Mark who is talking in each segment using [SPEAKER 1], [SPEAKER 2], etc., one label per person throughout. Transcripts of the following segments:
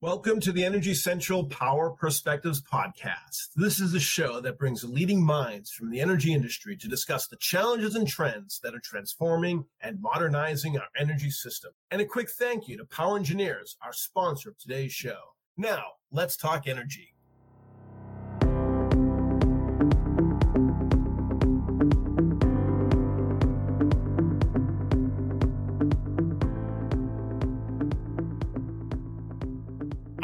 [SPEAKER 1] Welcome to the Energy Central Power Perspectives podcast. This is a show that brings leading minds from the energy industry to discuss the challenges and trends that are transforming and modernizing our energy system. And a quick thank you to Power Engineers, our sponsor of today's show. Now, let's talk energy.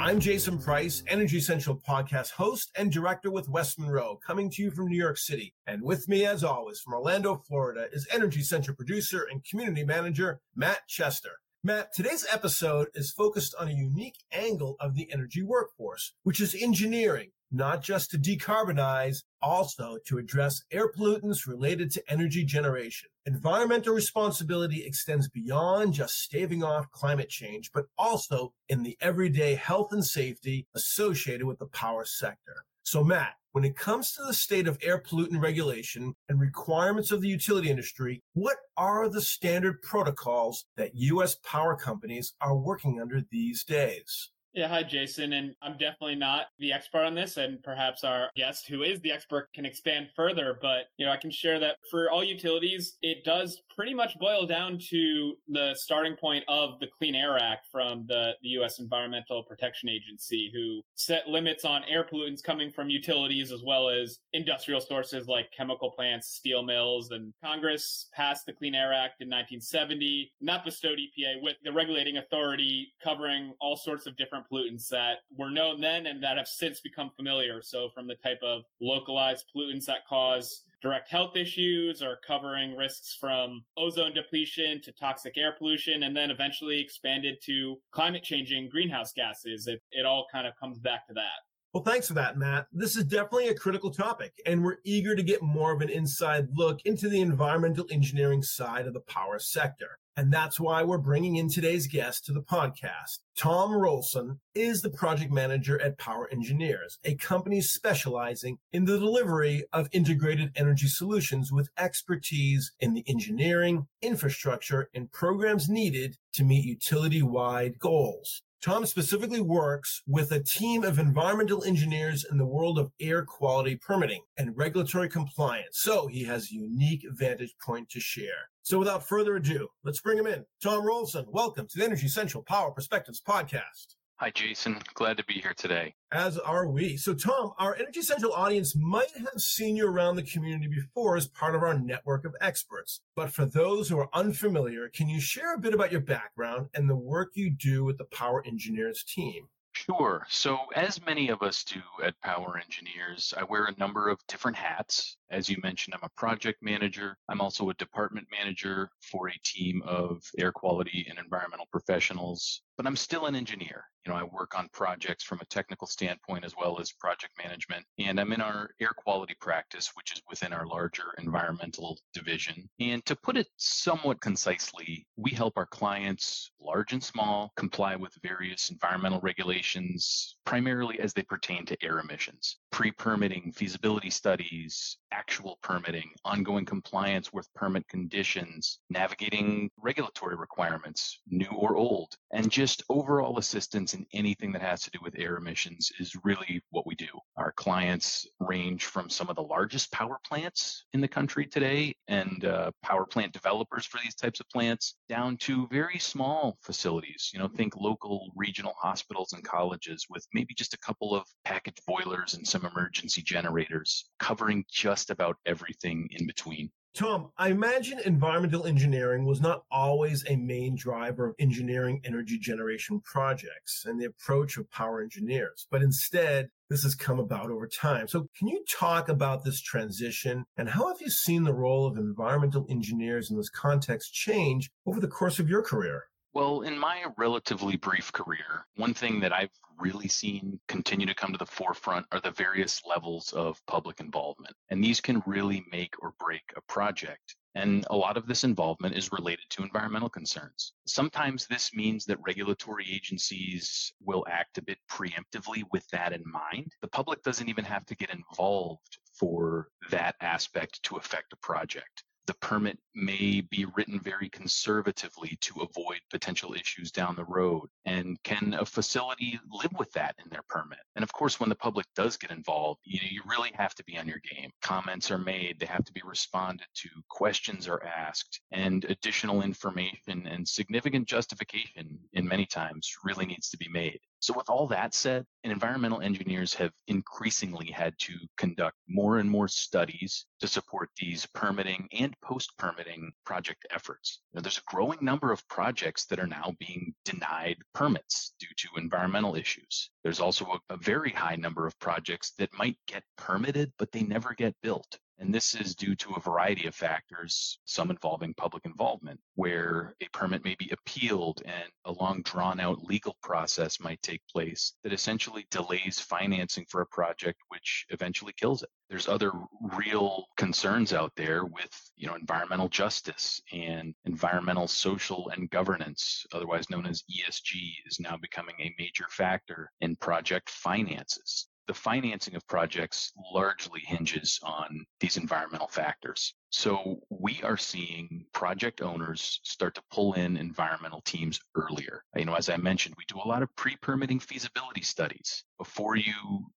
[SPEAKER 1] I'm Jason Price, Energy Central podcast host and director with West Monroe, coming to you from New York City. And with me, as always, from Orlando, Florida, is Energy Central producer and community manager, Matt Chester. Matt, today's episode is focused on a unique angle of the energy workforce, which is engineering, not just to decarbonize, also to address air pollutants related to energy generation. Environmental responsibility extends beyond just staving off climate change, but also in the everyday health and safety associated with the power sector. So Matt, when it comes to the state of air pollutant regulation and requirements of the utility industry, what are the standard protocols that U.S. power companies are working under these days?
[SPEAKER 2] Yeah, hi, Jason. And I'm definitely not the expert on this, and perhaps our guest, who is the expert, can expand further. But, you know, I can share that for all utilities, it does pretty much boil down to the starting point of the Clean Air Act from the, the U.S. Environmental Protection Agency, who set limits on air pollutants coming from utilities as well as industrial sources like chemical plants, steel mills. And Congress passed the Clean Air Act in 1970, not bestowed EPA with the regulating authority covering all sorts of different pollutants that were known then and that have since become familiar. So from the type of localized pollutants that cause direct health issues or covering risks from ozone depletion to toxic air pollution and then eventually expanded to climate changing greenhouse gases. It, it all kind of comes back to that.
[SPEAKER 1] Well, thanks for that, Matt. This is definitely a critical topic, and we're eager to get more of an inside look into the environmental engineering side of the power sector. And that's why we're bringing in today's guest to the podcast. Tom Rolfson is the project manager at Power Engineers, a company specializing in the delivery of integrated energy solutions with expertise in the engineering, infrastructure, and programs needed to meet utility wide goals. Tom specifically works with a team of environmental engineers in the world of air quality permitting and regulatory compliance. So he has a unique vantage point to share. So without further ado, let's bring him in. Tom Rolfson, welcome to the Energy Central Power Perspectives podcast.
[SPEAKER 3] Hi, Jason. Glad to be here today.
[SPEAKER 1] As are we. So, Tom, our Energy Central audience might have seen you around the community before as part of our network of experts. But for those who are unfamiliar, can you share a bit about your background and the work you do with the Power Engineers team?
[SPEAKER 3] Sure. So, as many of us do at Power Engineers, I wear a number of different hats. As you mentioned, I'm a project manager. I'm also a department manager for a team of air quality and environmental professionals, but I'm still an engineer. You know, I work on projects from a technical standpoint as well as project management. And I'm in our air quality practice, which is within our larger environmental division. And to put it somewhat concisely, we help our clients, large and small, comply with various environmental regulations, primarily as they pertain to air emissions, pre permitting, feasibility studies, actual permitting, ongoing compliance with permit conditions, navigating regulatory requirements, new or old, and just overall assistance in anything that has to do with air emissions is really what we do. Our clients range from some of the largest power plants in the country today and uh, power plant developers for these types of plants down to very small facilities. You know, think local regional hospitals and colleges with maybe just a couple of package boilers and some emergency generators covering just about everything in between.
[SPEAKER 1] Tom, I imagine environmental engineering was not always a main driver of engineering energy generation projects and the approach of power engineers, but instead, this has come about over time. So can you talk about this transition and how have you seen the role of environmental engineers in this context change over the course of your career?
[SPEAKER 3] Well, in my relatively brief career, one thing that I've really seen continue to come to the forefront are the various levels of public involvement. And these can really make or break a project. And a lot of this involvement is related to environmental concerns. Sometimes this means that regulatory agencies will act a bit preemptively with that in mind. The public doesn't even have to get involved for that aspect to affect a project the permit may be written very conservatively to avoid potential issues down the road. And can a facility live with that in their permit? And of course, when the public does get involved, you know, you really have to be on your game. Comments are made, they have to be responded to, questions are asked, and additional information and significant justification in many times really needs to be made. So, with all that said, environmental engineers have increasingly had to conduct more and more studies to support these permitting and post permitting project efforts. Now, there's a growing number of projects that are now being denied permits due to environmental issues. There's also a, a very high number of projects that might get permitted, but they never get built. And this is due to a variety of factors, some involving public involvement, where a permit may be appealed and a long drawn out legal process might take place that essentially delays financing for a project, which eventually kills it. There's other real concerns out there with, you know, environmental justice and environmental social and governance, otherwise known as ESG, is now becoming a major factor in project finances the financing of projects largely hinges on these environmental factors. So we are seeing project owners start to pull in environmental teams earlier. You know, as I mentioned, we do a lot of pre-permitting feasibility studies. Before you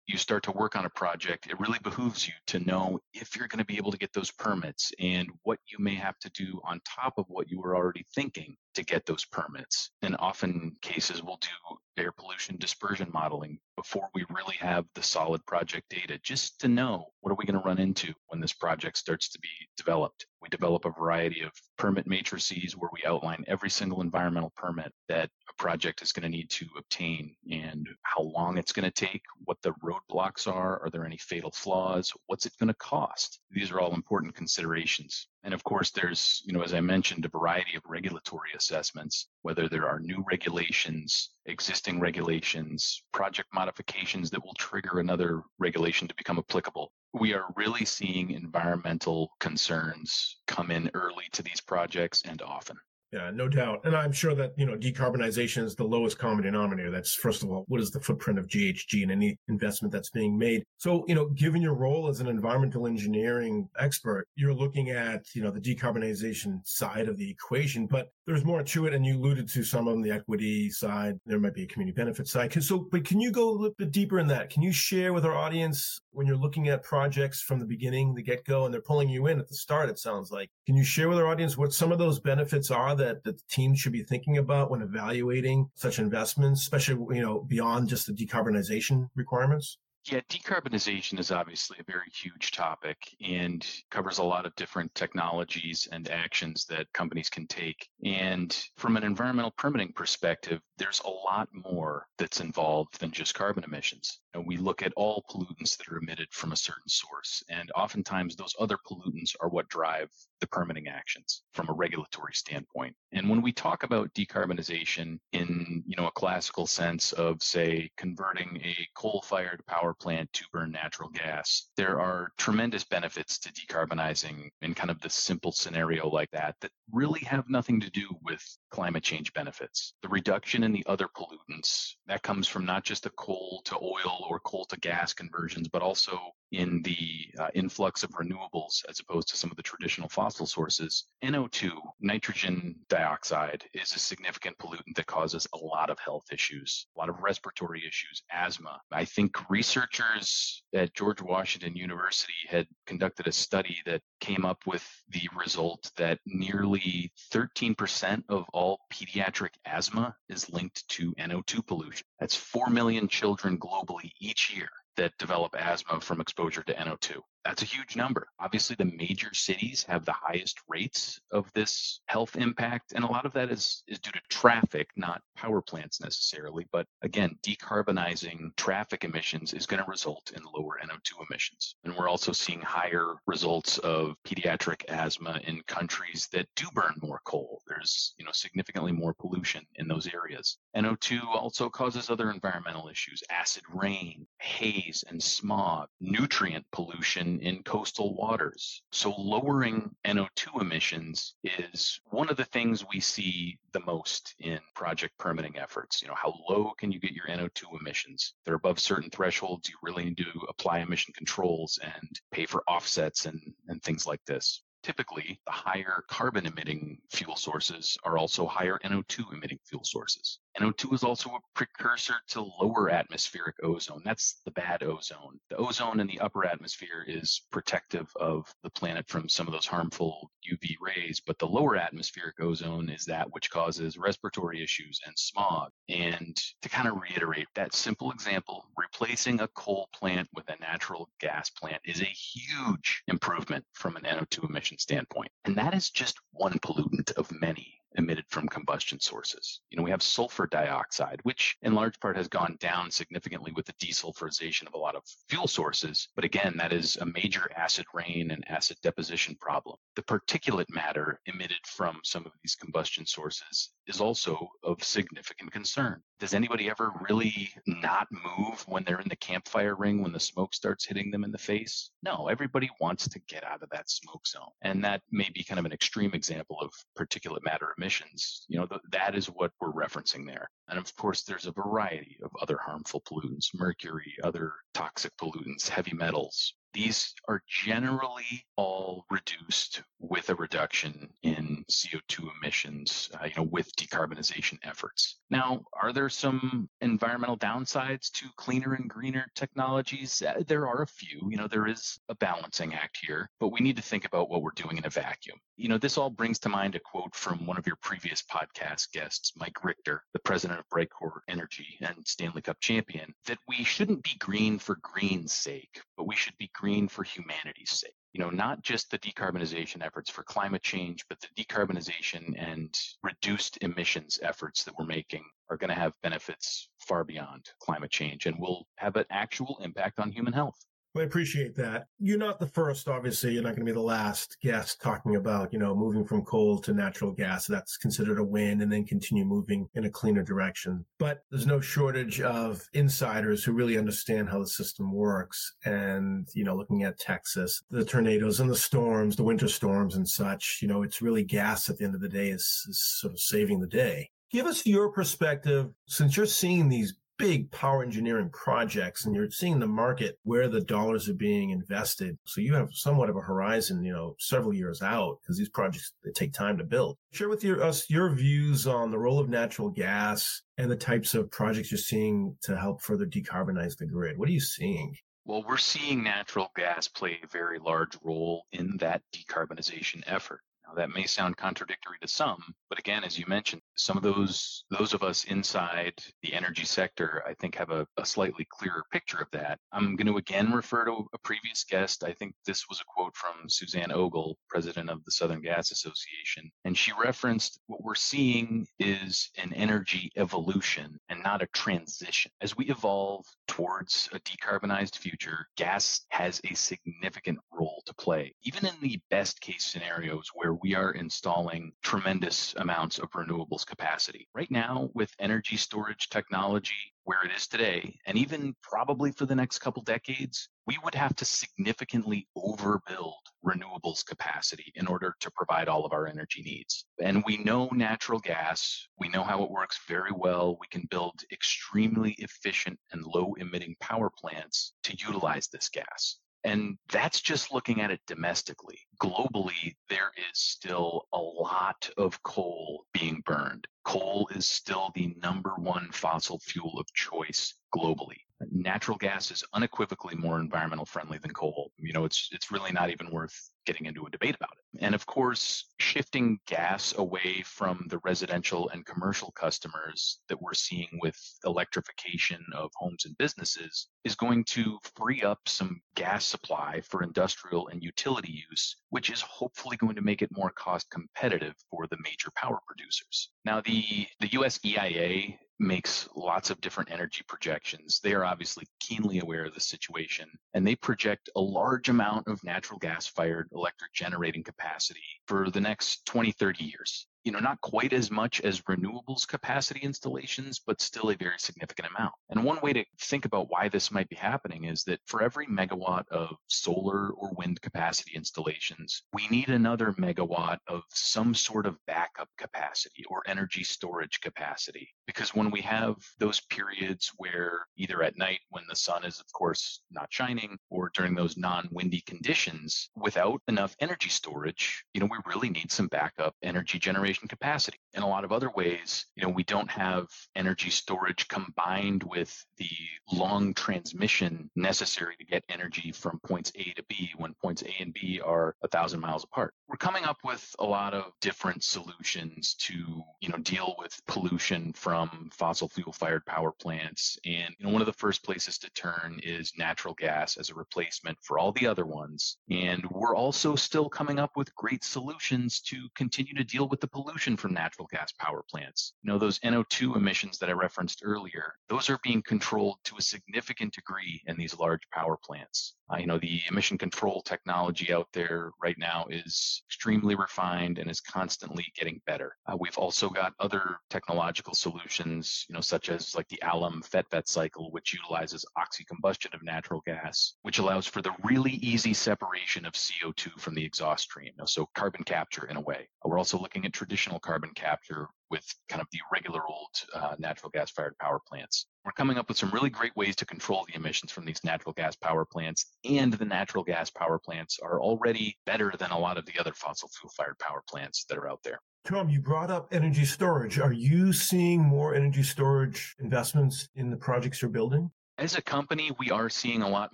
[SPEAKER 3] you start to work on a project, it really behooves you to know if you're going to be able to get those permits and what you may have to do on top of what you were already thinking to get those permits. And often cases we'll do air pollution dispersion modeling before we really have the solid project data just to know what are we going to run into when this project starts to be developed. We develop a variety of permit matrices where we outline every single environmental permit that a project is going to need to obtain and how long it's going to take, what the roadblocks are, are there any fatal flaws, what's it going to cost. These are all important considerations. And of course, there's, you know, as I mentioned, a variety of regulatory assessments, whether there are new regulations, existing regulations, project modifications that will trigger another regulation to become applicable we are really seeing environmental concerns come in early to these projects and often.
[SPEAKER 1] Yeah, no doubt. And I'm sure that, you know, decarbonization is the lowest common denominator. That's first of all, what is the footprint of GHG in any investment that's being made? So, you know, given your role as an environmental engineering expert, you're looking at, you know, the decarbonization side of the equation, but there's more to it. And you alluded to some of the equity side. There might be a community benefit side. So, but can you go a little bit deeper in that? Can you share with our audience when you're looking at projects from the beginning, the get go, and they're pulling you in at the start, it sounds like. Can you share with our audience what some of those benefits are that, that the team should be thinking about when evaluating such investments, especially, you know, beyond just the decarbonization requirements?
[SPEAKER 3] Yeah, decarbonization is obviously a very huge topic and covers a lot of different technologies and actions that companies can take. And from an environmental permitting perspective, there's a lot more that's involved than just carbon emissions. And we look at all pollutants that are emitted from a certain source, and oftentimes those other pollutants are what drive the permitting actions from a regulatory standpoint. And when we talk about decarbonization in, you know, a classical sense of say converting a coal-fired power plant to burn natural gas, there are tremendous benefits to decarbonizing in kind of the simple scenario like that that really have nothing to do with climate change benefits. The reduction in the other pollutants that comes from not just the coal to oil or coal to gas conversions, but also in the uh, influx of renewables as opposed to some of the traditional fossil sources. NO2, nitrogen dioxide, is a significant pollutant that causes a lot of health issues, a lot of respiratory issues, asthma. I think researchers at George Washington University had conducted a study that came up with the result that nearly 13% of all pediatric asthma is linked to NO2 pollution. That's 4 million children globally each year that develop asthma from exposure to NO2. That's a huge number. Obviously, the major cities have the highest rates of this health impact, and a lot of that is, is due to traffic, not power plants necessarily. But again, decarbonizing traffic emissions is going to result in lower NO2 emissions. And we're also seeing higher results of pediatric asthma in countries that do burn more coal. There's, you know, significantly more pollution in those areas. NO2 also causes other environmental issues, acid rain, haze and smog, nutrient pollution in, coastal waters. So lowering NO2 emissions is one of the things we see the most in project permitting efforts. You know, how low can you get your NO2 emissions? They're above certain thresholds. You really need to apply emission controls and pay for offsets and, and things like this. typically the higher carbon emitting fuel sources are also higher NO2 emitting fuel sources. NO2 is also a precursor to lower atmospheric ozone. That's the bad ozone. The ozone in the upper atmosphere is protective of the planet from some of those harmful UV rays, but the lower atmospheric ozone is that which causes respiratory issues and smog. And to kind of reiterate that simple example, replacing a coal plant with a natural gas plant is a huge improvement from an NO2 emission standpoint. And that is just one pollutant of many emitted from combustion sources. You know, we have sulfur dioxide, which in large part has gone down significantly with the desulfurization of a lot of fuel sources. But again, that is a major acid rain and acid deposition problem. The particulate matter emitted from some of these combustion sources is also of significant concern. Does anybody ever really not move when they're in the campfire ring when the smoke starts hitting them in the face? No, everybody wants to get out of that smoke zone. And that may be kind of an extreme example of particulate matter emissions. You know, th- that is what we're referencing there. And of course, there's a variety of other harmful pollutants, mercury, other toxic pollutants, heavy metals, these are generally all reduced with a reduction in CO2 emissions, uh, you know, with decarbonization efforts. Now, are there some environmental downsides to cleaner and greener technologies? Uh, there are a few. You know, there is a balancing act here, but we need to think about what we're doing in a vacuum. You know, this all brings to mind a quote from one of your previous podcast guests, Mike Richter, the president of Brightcore Energy and Stanley Cup champion, that we shouldn't be green for green's sake, but we should be green for humanity's sake you know, not just the decarbonization efforts for climate change, but the decarbonization and reduced emissions efforts that we're making are going to have benefits far beyond climate change and will have an actual impact on human health.
[SPEAKER 1] I appreciate that. You're not the first, obviously. You're not going to be the last guest talking about, you know, moving from coal to natural gas. That's considered a win and then continue moving in a cleaner direction. But there's no shortage of insiders who really understand how the system works. And, you know, looking at Texas, the tornadoes and the storms, the winter storms and such, you know, it's really gas at the end of the day is, is sort of saving the day. Give us your perspective since you're seeing these big power engineering projects and you're seeing the market where the dollars are being invested. So you have somewhat of a horizon, you know, several years out because these projects they take time to build. Share with your, us your views on the role of natural gas and the types of projects you're seeing to help further decarbonize the grid. What are you seeing?
[SPEAKER 3] Well, we're seeing natural gas play a very large role in that decarbonization effort. That may sound contradictory to some, but again, as you mentioned, some of those those of us inside the energy sector, I think, have a, a slightly clearer picture of that. I'm going to again refer to a previous guest. I think this was a quote from Suzanne Ogle, president of the Southern Gas Association, and she referenced what we're seeing is an energy evolution and not a transition. As we evolve towards a decarbonized future, gas has a significant role to play, even in the best case scenarios where we are installing tremendous amounts of renewables capacity. Right now, with energy storage technology where it is today, and even probably for the next couple decades, we would have to significantly overbuild renewables capacity in order to provide all of our energy needs. And we know natural gas, we know how it works very well. We can build extremely efficient and low emitting power plants to utilize this gas. And that's just looking at it domestically. Globally, there is still a lot of coal being burned. Coal is still the number one fossil fuel of choice globally. Natural gas is unequivocally more environmental friendly than coal. You know, it's it's really not even worth getting into a debate about it. And of course, shifting gas away from the residential and commercial customers that we're seeing with electrification of homes and businesses is going to free up some gas supply for industrial and utility use, which is hopefully going to make it more cost competitive for the major power producers. Now, the, the US EIA makes lots of different energy projections. They are obviously keenly aware of the situation and they project a large amount of natural gas fired electric generating capacity for the next 20, 30 years. You know, not quite as much as renewables capacity installations, but still a very significant amount. And one way to think about why this might be happening is that for every megawatt of solar or wind capacity installations, we need another megawatt of some sort of backup capacity or energy storage capacity. because when we have those periods where either at night when the sun is, of course, not shining, or during those non windy conditions, without enough energy storage, you know, we really need some backup energy capacity. In a lot of other ways, you know, we don't have energy storage combined with the long transmission necessary to get energy from points A to B when points A and B are a thousand miles apart. We're coming up with a lot of different solutions to, you know, deal with pollution from fossil fuel fired power plants. And you know, one of the first places to turn is natural gas as a replacement for all the other ones. And we're also still coming up with great solutions to continue to deal with the pollution from natural gas power plants. You know, those NO2 emissions that I referenced earlier, those are being controlled to a significant degree in these large power plants. Uh, you know, the emission control technology out there right now is extremely refined and is constantly getting better. Uh, we've also got other technological solutions, you know, such as like the Allam-Fetvedt cycle, which utilizes oxy-combustion of natural gas, which allows for the really easy separation of CO2 from the exhaust stream. You know, so carbon capture in a way. Uh, we're also looking at traditional carbon capture with kind of the regular old uh, natural gas fired power plants. We're coming up with some really great ways to control the emissions from these natural gas power plants, and the natural gas power plants are already better than a lot of the other fossil fuel fired power plants that are out there.
[SPEAKER 1] Tom, you brought up energy storage. Are you seeing more energy storage investments in the projects you're building?
[SPEAKER 3] As a company, we are seeing a lot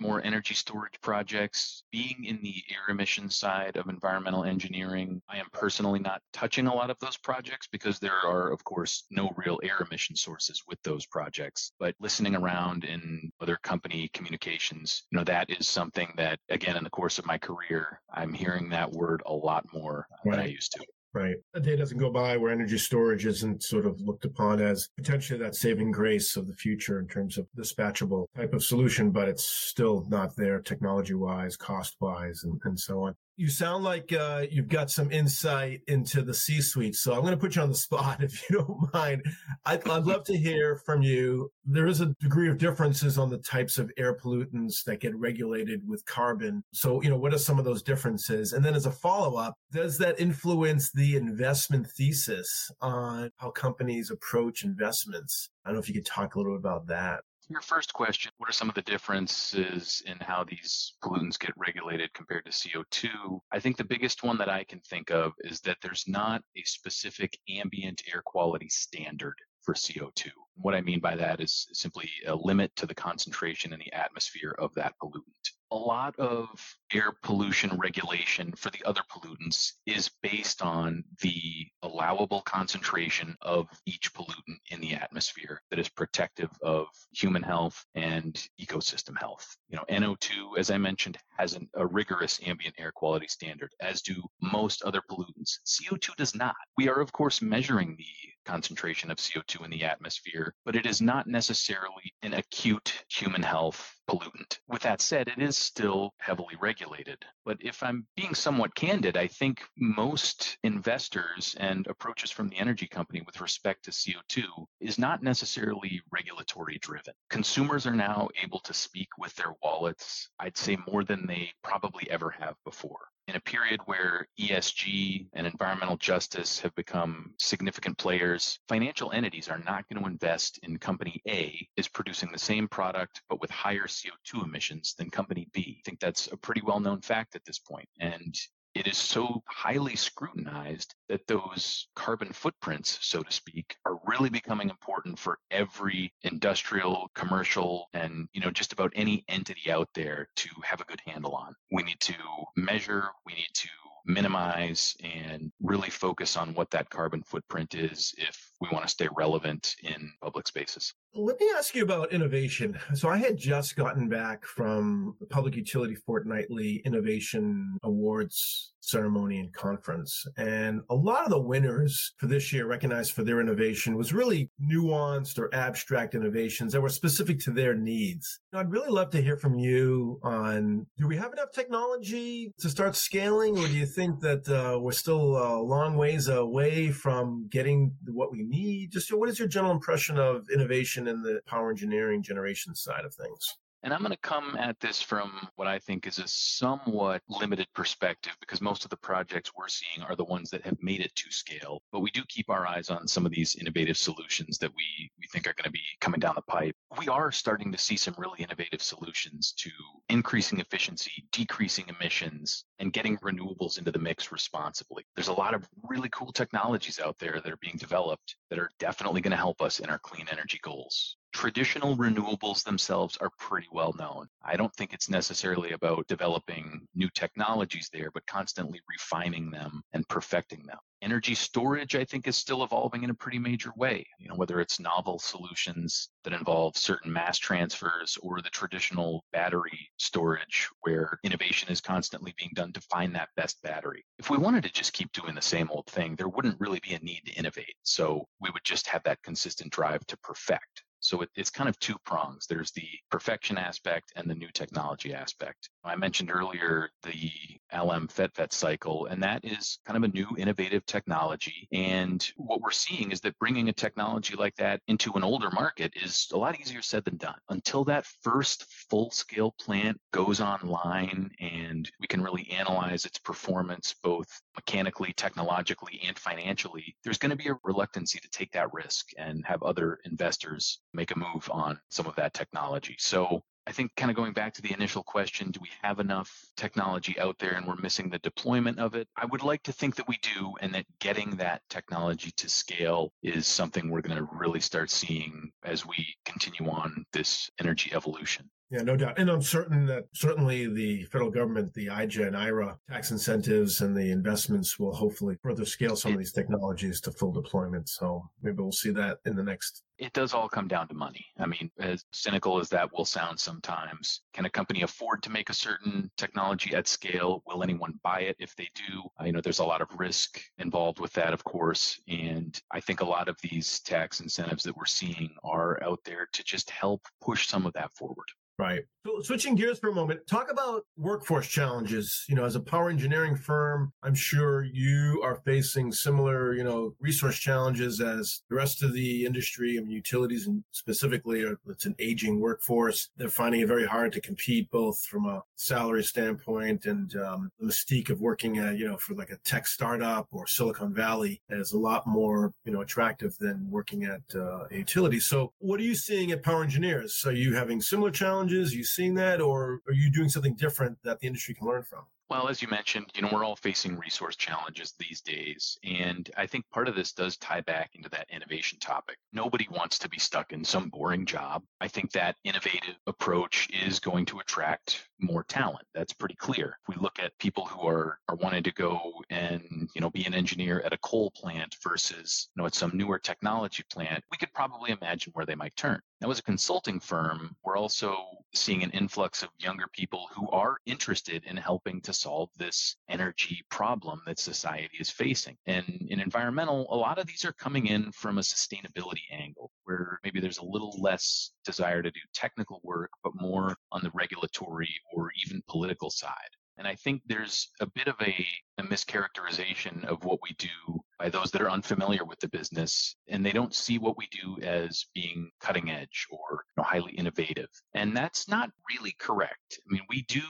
[SPEAKER 3] more energy storage projects. Being in the air emissions side of environmental engineering, I am personally not touching a lot of those projects because there are, of course, no real air emission sources with those projects. But listening around in other company communications, you know, that is something that, again, in the course of my career, I'm hearing that word a lot more right. than I used to.
[SPEAKER 1] Right. A day doesn't go by where energy storage isn't sort of looked upon as potentially that saving grace of the future in terms of dispatchable type of solution, but it's still not there technology wise, cost wise, and, and so on you sound like uh, you've got some insight into the C-suite. So I'm going to put you on the spot if you don't mind. I'd, I'd, love to hear from you. There is a degree of differences on the types of air pollutants that get regulated with carbon. So, you know, what are some of those differences? And then as a follow-up, does that influence the investment thesis on how companies approach investments? I don't know if you could talk a little bit about that.
[SPEAKER 3] Your first question, what are some of the differences in how these pollutants get regulated compared to CO2? I think the biggest one that I can think of is that there's not a specific ambient air quality standard for CO2. What I mean by that is simply a limit to the concentration in the atmosphere of that pollutant a lot of air pollution regulation for the other pollutants is based on the allowable concentration of each pollutant in the atmosphere that is protective of human health and ecosystem health. You know, NO2, as I mentioned, has an, a rigorous ambient air quality standard, as do most other pollutants. CO2 does not. We are, of course, measuring the concentration of CO2 in the atmosphere, but it is not necessarily an acute human health pollutant. With that said, it is still heavily regulated. But if I'm being somewhat candid, I think most investors and approaches from the energy company with respect to CO2 is not necessarily regulatory driven. Consumers are now able to speak with their wallets, I'd say more than they probably ever have before period where ESG and environmental justice have become significant players, financial entities are not going to invest in company A is producing the same product but with higher CO2 emissions than company B. I think that's a pretty well known fact at this point. And it is so highly scrutinized that those carbon footprints, so to speak, are really becoming important for every industrial, commercial, and you know just about any entity out there to have a good handle on. We need to measure, we need to minimize and really focus on what that carbon footprint is if we want to stay relevant in public spaces.
[SPEAKER 1] Let me ask you about innovation. So I had just gotten back from the Public Utility Fortnightly Innovation Awards ceremony and conference. And a lot of the winners for this year recognized for their innovation was really nuanced or abstract innovations that were specific to their needs. I'd really love to hear from you on, do we have enough technology to start scaling or do you think that uh, we're still a long ways away from getting what we need? Just what is your general impression of innovation in the power engineering generation side of things?
[SPEAKER 3] And I'm going to come at this from what I think is a somewhat limited perspective because most of the projects we're seeing are the ones that have made it to scale. But we do keep our eyes on some of these innovative solutions that we, we think are going to be coming down the pipe. We are starting to see some really innovative solutions to increasing efficiency, decreasing emissions, and getting renewables into the mix responsibly. There's a lot of really cool technologies out there that are being developed that are definitely going to help us in our clean energy goals traditional renewables themselves are pretty well known. I don't think it's necessarily about developing new technologies there, but constantly refining them and perfecting them. Energy storage, I think, is still evolving in a pretty major way. You know, whether it's novel solutions that involve certain mass transfers or the traditional battery storage where innovation is constantly being done to find that best battery. If we wanted to just keep doing the same old thing, there wouldn't really be a need to innovate. So we would just have that consistent drive to perfect. So it, it's kind of two prongs. There's the perfection aspect and the new technology aspect. I mentioned earlier the Allam-Fetvedt cycle, and that is kind of a new innovative technology. And what we're seeing is that bringing a technology like that into an older market is a lot easier said than done. Until that first full scale plant goes online and we can really analyze its performance, both mechanically, technologically, and financially, there's going to be a reluctancy to take that risk and have other investors make a move on some of that technology. So I think kind of going back to the initial question, do we have enough technology out there and we're missing the deployment of it? I would like to think that we do and that getting that technology to scale is something we're going to really start seeing as we continue on this energy evolution.
[SPEAKER 1] Yeah, no doubt. And I'm certain that certainly the federal government, the IIJA and IRA tax incentives and the investments will hopefully further scale some of these technologies to full deployment. So maybe we'll see that in the next.
[SPEAKER 3] It does all come down to money. I mean, as cynical as that will sound sometimes, can a company afford to make a certain technology at scale? Will anyone buy it if they do? You know, there's a lot of risk involved with that, of course. And I think a lot of these tax incentives that we're seeing are out there to just help push some of that forward.
[SPEAKER 1] Right. So switching gears for a moment, talk about workforce challenges. You know, as a power engineering firm, I'm sure you are facing similar, you know, resource challenges as the rest of the industry. I mean, utilities and specifically, it's an aging workforce. They're finding it very hard to compete both from a salary standpoint and um, the mystique of working at, you know, for like a tech startup or Silicon Valley is a lot more, you know, attractive than working at uh, a utility. So what are you seeing at Power Engineers? Are you having similar challenges? Are you seeing that, or are you doing something different that the industry can learn from?
[SPEAKER 3] Well, as you mentioned, you know, we're all facing resource challenges these days. And I think part of this does tie back into that innovation topic. Nobody wants to be stuck in some boring job. I think that innovative approach is going to attract more talent. That's pretty clear. If we look at people who are, are wanting to go and, you know, be an engineer at a coal plant versus, you know, at some newer technology plant, we could probably imagine where they might turn. Now, as a consulting firm, we're also seeing an influx of younger people who are interested in helping to solve this energy problem that society is facing. And in environmental, a lot of these are coming in from a sustainability angle, where maybe there's a little less desire to do technical work, but more on the regulatory or even political side. And I think there's a bit of a, a, mischaracterization of what we do by those that are unfamiliar with the business, and they don't see what we do as being cutting edge or you know, highly innovative. And that's not really correct. I mean, we do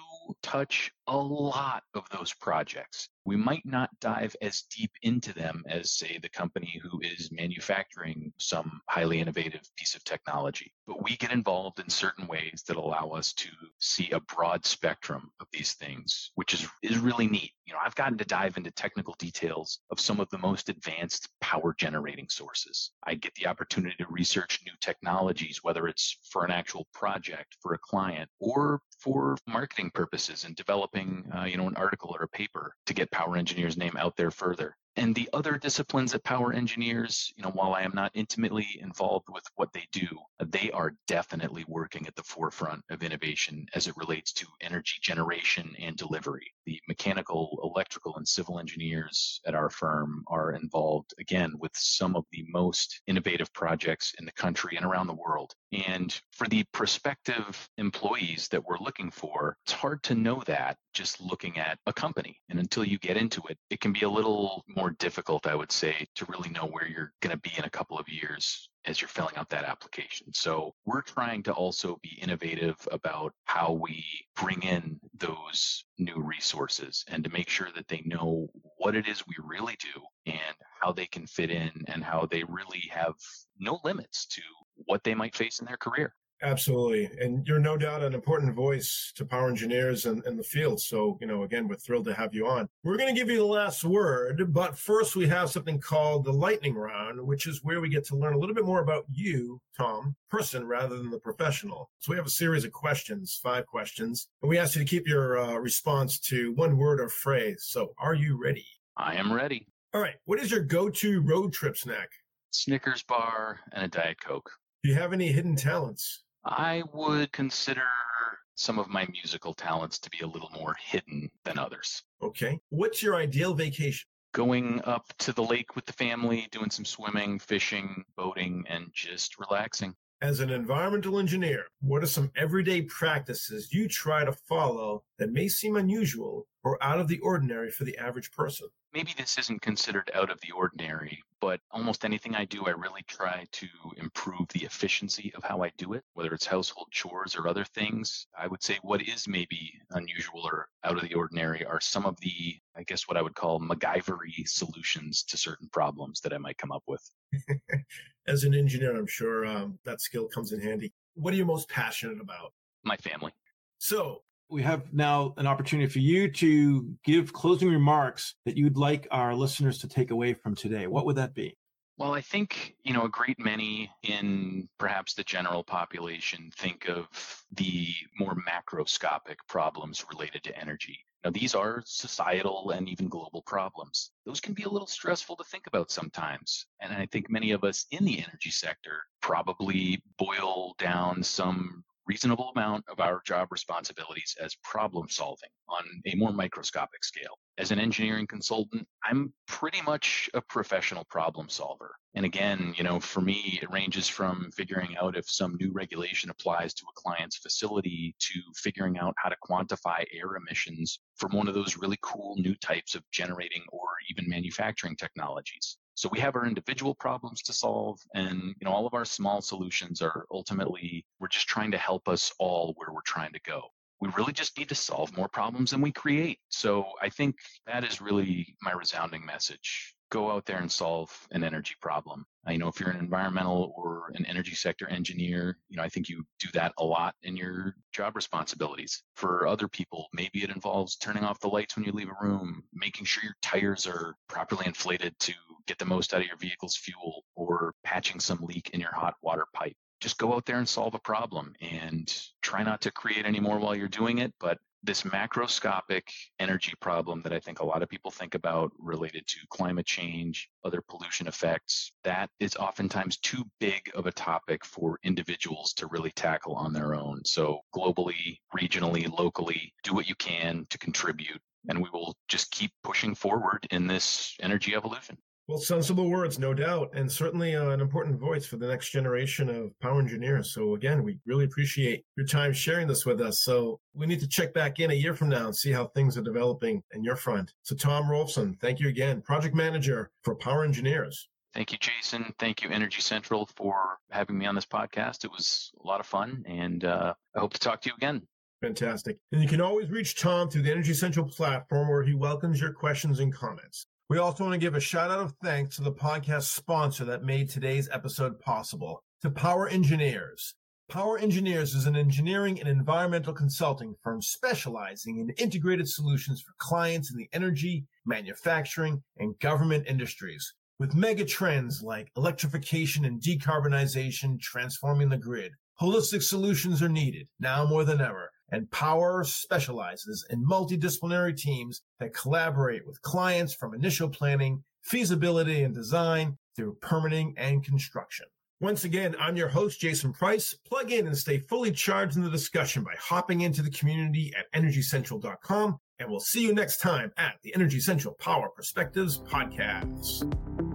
[SPEAKER 3] touch a lot of those projects. We might not dive as deep into them as, say, the company who is manufacturing some highly innovative piece of technology. But we get involved in certain ways that allow us to see a broad spectrum of these things, which is, is really neat. You know, I've gotten to dive into technical details of some of the most advanced power generating sources. I get the opportunity to research new technologies, whether it's for an actual project, for a client, or for marketing purposes and developing, uh, you know, an article or a paper to get Power Engineers' name out there further. And the other disciplines at Power Engineers, you know, while I am not intimately involved with what they do, they are definitely working at the forefront of innovation as it relates to energy generation and delivery. The mechanical, electrical, and civil engineers at our firm are involved again with some of the most innovative projects in the country and around the world. And for the prospective employees that we're looking for, it's hard to know that just looking at a company. And until you get into it, it can be a little more difficult, I would say, to really know where you're going to be in a couple of years. As you're filling out that application. So we're trying to also be innovative about how we bring in those new resources and to make sure that they know what it is we really do and how they can fit in and how they really have no limits to what they might face in their career.
[SPEAKER 1] Absolutely. And you're no doubt an important voice to power engineers in, in the field. So, you know, again, we're thrilled to have you on. We're going to give you the last word, but first we have something called the lightning round, which is where we get to learn a little bit more about you, Tom, person rather than the professional. So we have a series of questions, five questions, and we ask you to keep your uh, response to one word or phrase. So are you ready?
[SPEAKER 3] I am ready.
[SPEAKER 1] All right. What is your go-to road trip snack?
[SPEAKER 3] Snickers bar and a Diet Coke.
[SPEAKER 1] Do you have any hidden talents?
[SPEAKER 3] I would consider some of my musical talents to be a little more hidden than others.
[SPEAKER 1] Okay. What's your ideal vacation?
[SPEAKER 3] Going up to the lake with the family, doing some swimming, fishing, boating, and just relaxing.
[SPEAKER 1] As an environmental engineer, what are some everyday practices you try to follow that may seem unusual or out of the ordinary for the average person?
[SPEAKER 3] maybe this isn't considered out of the ordinary, but almost anything I do, I really try to improve the efficiency of how I do it, whether it's household chores or other things. I would say what is maybe unusual or out of the ordinary are some of the, I guess, what I would call MacGyvery solutions to certain problems that I might come up with.
[SPEAKER 1] As an engineer, I'm sure um, that skill comes in handy. What are you most passionate about?
[SPEAKER 3] My family.
[SPEAKER 1] So, we have now an opportunity for you to give closing remarks that you'd like our listeners to take away from today. What would that be?
[SPEAKER 3] Well, I think, you know, a great many in perhaps the general population think of the more macroscopic problems related to energy. Now, these are societal and even global problems. Those can be a little stressful to think about sometimes. And I think many of us in the energy sector probably boil down some reasonable amount of our job responsibilities as problem solving on a more microscopic scale. As an engineering consultant, I'm pretty much a professional problem solver. And again, you know, for me, it ranges from figuring out if some new regulation applies to a client's facility to figuring out how to quantify air emissions from one of those really cool new types of generating or even manufacturing technologies. So we have our individual problems to solve and you know all of our small solutions are ultimately we're just trying to help us all where we're trying to go. We really just need to solve more problems than we create. So I think that is really my resounding message go out there and solve an energy problem. You know, if you're an environmental or an energy sector engineer, you know, I think you do that a lot in your job responsibilities. For other people, maybe it involves turning off the lights when you leave a room, making sure your tires are properly inflated to get the most out of your vehicle's fuel, or patching some leak in your hot water pipe. Just go out there and solve a problem and try not to create any more while you're doing it, but this macroscopic energy problem that I think a lot of people think about related to climate change, other pollution effects, that is oftentimes too big of a topic for individuals to really tackle on their own. So, globally, regionally, locally, do what you can to contribute, and we will just keep pushing forward in this energy evolution.
[SPEAKER 1] Well, sensible words, no doubt, and certainly uh, an important voice for the next generation of power engineers. So, again, we really appreciate your time sharing this with us. So, we need to check back in a year from now and see how things are developing in your front. So, Tom Rolfson, thank you again, project manager for Power Engineers.
[SPEAKER 3] Thank you, Jason. Thank you, Energy Central, for having me on this podcast. It was a lot of fun, and uh, I hope to talk to you again.
[SPEAKER 1] Fantastic. And you can always reach Tom through the Energy Central platform where he welcomes your questions and comments. We also want to give a shout out of thanks to the podcast sponsor that made today's episode possible, to Power Engineers. Power Engineers is an engineering and environmental consulting firm specializing in integrated solutions for clients in the energy, manufacturing, and government industries. With mega trends like electrification and decarbonization transforming the grid, holistic solutions are needed now more than ever and Power specializes in multidisciplinary teams that collaborate with clients from initial planning, feasibility and design through permitting and construction. Once again, I'm your host, Jason Price. Plug in and stay fully charged in the discussion by hopping into the community at energycentral.com. And we'll see you next time at the Energy Central Power Perspectives Podcast.